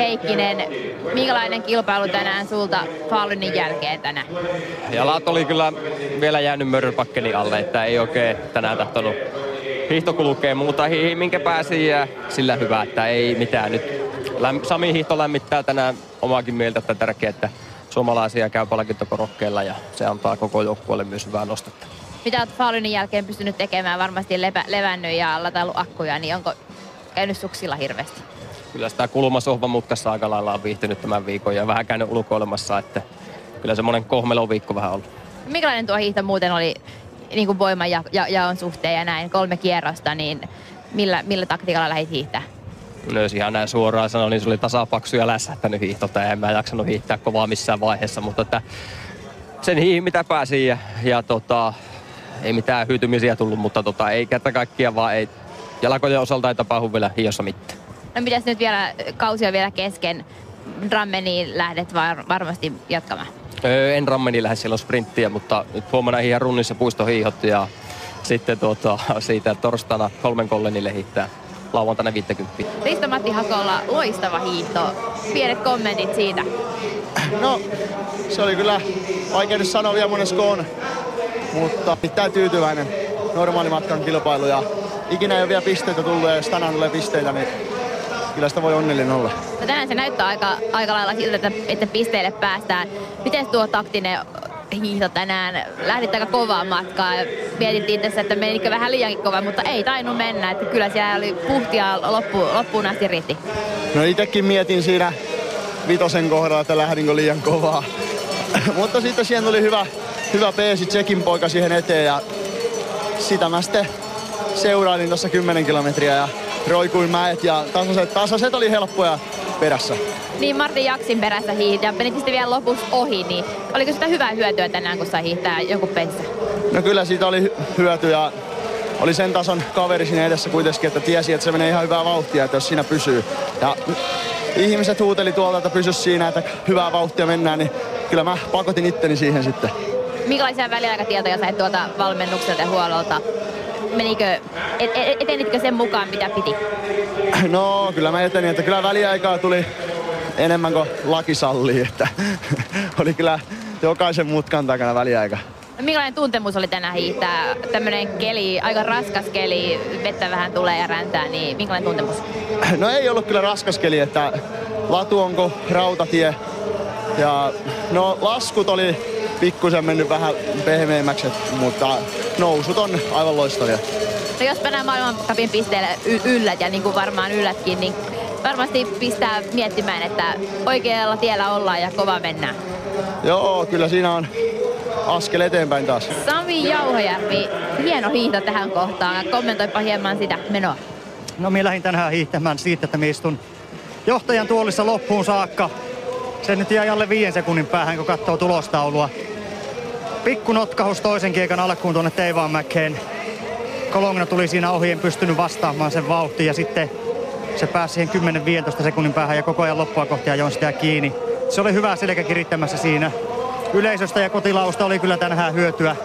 Heikkinen, minkälainen kilpailu tänään sulta Falunin jälkeen tänään? Jalat oli kyllä vielä jäänyt mörpakkeli alle, että ei oikein tänään tahtonut hiihto kulkee muuta hiihi, minkä pääsi ja sillä hyvä, että ei mitään nyt. Läm, Sami hiihto lämmittää tänään omaakin mieltä, että tärkeää, että suomalaisia käy palkintokorokkeella ja se antaa koko joukkueelle myös hyvää nostetta. Mitä olet Falunin jälkeen pystynyt tekemään? Varmasti lepä, levännyt ja lataillut akkuja, niin onko käynyt suksilla hirveästi? Kyllä sitä kulmasohvan mutkassa aika lailla on viihtynyt tämän viikon ja vähän käynyt ulkoilemassa, että kyllä semmoinen kohmelo viikko vähän ollut. Minkälainen tuo hiihto muuten oli niin kuin voiman ja, ja, jaon suhteen ja näin, kolme kierrosta, niin millä, millä taktiikalla lähdit hiihtää? No jos ihan näin suoraan sanoa, niin se oli tasapaksu ja lässähtänyt hiihto. En mä jaksanut hiihtää kovaa missään vaiheessa, mutta että sen hiihi mitä pääsi ja, ja tota, ei mitään hyytymisiä tullut, mutta tota, ei kerta kaikkiaan vaan ei, jalkojen osalta ei tapahdu vielä hiossa mitään. No mitäs nyt vielä, kausi on vielä kesken, Drammeniin lähdet var, varmasti jatkamaan? Öö, en Rammeni lähde silloin sprinttiä, mutta nyt huomenna hiihän runnissa puistohiihot ja sitten tuota, siitä torstaina kolmen kollenille hiihtää lauantaina 50. Risto-Matti Hakolla loistava hiihto. Pienet kommentit siitä. No, se oli kyllä vaikea nyt sanoa vielä monesko on, mutta pitää tyytyväinen normaalimatkan kilpailu ja ikinä ei ole vielä pisteitä tullut ja jos tänään tulee pisteitä, niin kyllä sitä voi onnellinen olla. No tänään se näyttää aika, aika lailla siltä, että, että pisteille päästään. Miten tuo taktinen hiihto tänään? Lähdit aika kovaa matkaa. Mietittiin tässä, että menikö vähän liiankin kova, mutta ei tainnut mennä. Että kyllä siellä oli puhtia loppu, loppuun asti riitti. No itekin mietin siinä vitosen kohdalla, että lähdinkö liian kovaa. mutta sitten siihen tuli hyvä, hyvä peesi, Tsekin poika siihen eteen ja sitä mä sitten seurailin tuossa 10 kilometriä ja roikuin mäet ja tasaiset, tasaiset oli helppoja perässä. Niin Martin Jaksin perässä hiihti ja menit sitten vielä lopussa ohi, niin oliko sitä hyvää hyötyä tänään, kun sai hiihtää joku peissä? No kyllä siitä oli hyötyä oli sen tason kaveri siinä edessä kuitenkin, että tiesi, että se menee ihan hyvää vauhtia, että jos siinä pysyy. Ja ihmiset huuteli tuolta, että pysy siinä, että hyvää vauhtia mennään, niin kyllä mä pakotin itteni siihen sitten. Minkälaisia väliaikatietoja sait tuolta valmennukselta ja huololta? Menikö, et, et, etenitkö sen mukaan, mitä piti? No, kyllä mä etenin, että kyllä väliaikaa tuli enemmän kuin laki sallii, että oli kyllä jokaisen mutkan takana väliaika. No, minkälainen tuntemus oli tänään hiihtää? Tämmönen keli, aika raskas keli, vettä vähän tulee ja räntää, niin minkälainen tuntemus? No ei ollut kyllä raskas keli, että latu onko rautatie. Ja no laskut oli pikkusen mennyt vähän pehmeämmäksi, mutta nousut on aivan loistavia. No jos nämä maailmankapin pisteelle y- yllät ja niin kuin varmaan yllätkin, niin varmasti pistää miettimään, että oikealla tiellä ollaan ja kova mennään. Joo, kyllä siinä on askel eteenpäin taas. Sami Jauhojärvi, hieno hiihto tähän kohtaan. Kommentoipa hieman sitä menoa. No minä lähdin tänään hiihtämään siitä, että minä istun johtajan tuolissa loppuun saakka. Se nyt jäi alle viiden sekunnin päähän, kun katsoo tulostaulua. Pikku notkahus toisen kiekan alkuun tuonne Teivaanmäkeen. Kolongna tuli siinä ohi, en pystynyt vastaamaan sen vauhtiin ja sitten se pääsi siihen 10-15 sekunnin päähän ja koko ajan loppua kohti ajoin sitä kiinni. Se oli hyvä selkä kirittämässä siinä. Yleisöstä ja kotilausta oli kyllä tänään hyötyä.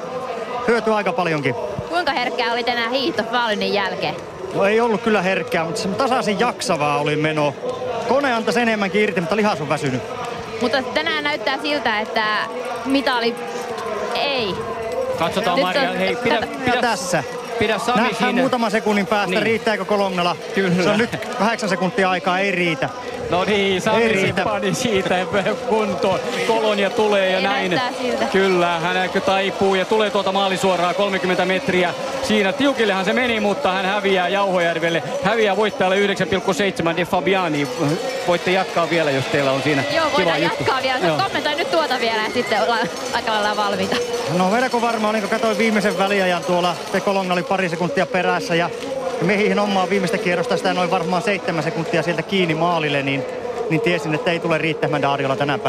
Hyötyä aika paljonkin. Kuinka herkkää oli tänään hiihto Faalinin jälkeen? No ei ollut kyllä herkkää, mutta se tasaisin jaksavaa oli meno. Kone antaisi enemmänkin irti, mutta lihas on väsynyt. Mutta tänään näyttää siltä, että mitali. Katsotaan Nyt Maria, on- hei pidä, pidä, tässä. pidä Sami Nähdään siinä. muutaman sekunnin päästä, Niin. riittääkö Kolonnalla. Kyllä. Se on nyt kahdeksan sekuntia aikaa, ei riitä. No niin, Sami pani siitä kuntoon. Kolonia tulee ja Ei näin. siltä. Kyllä, hän taipuu ja tulee tuota maalisuoraa 30 metriä. Siinä tiukillehan se meni, mutta hän häviää Jauhojärvelle. Häviää voittajalle 9,7 De Fabiani. Voitte jatkaa vielä, jos teillä on siinä Joo, kiva voidaan juttu. jatkaa vielä. Joo. Kommentoi nyt tuota vielä ja sitten ollaan aika lailla valmiita. No vedäkö varmaan, niin kun katsoin viimeisen väliajan tuolla, te Kolonna oli pari sekuntia perässä ja miehiin omaa viimeistä kierrosta sitä noin varmaan seitsemän sekuntia sieltä kiinni maalille, niin, niin tiesin, että ei tule riittämään Darjolla tänään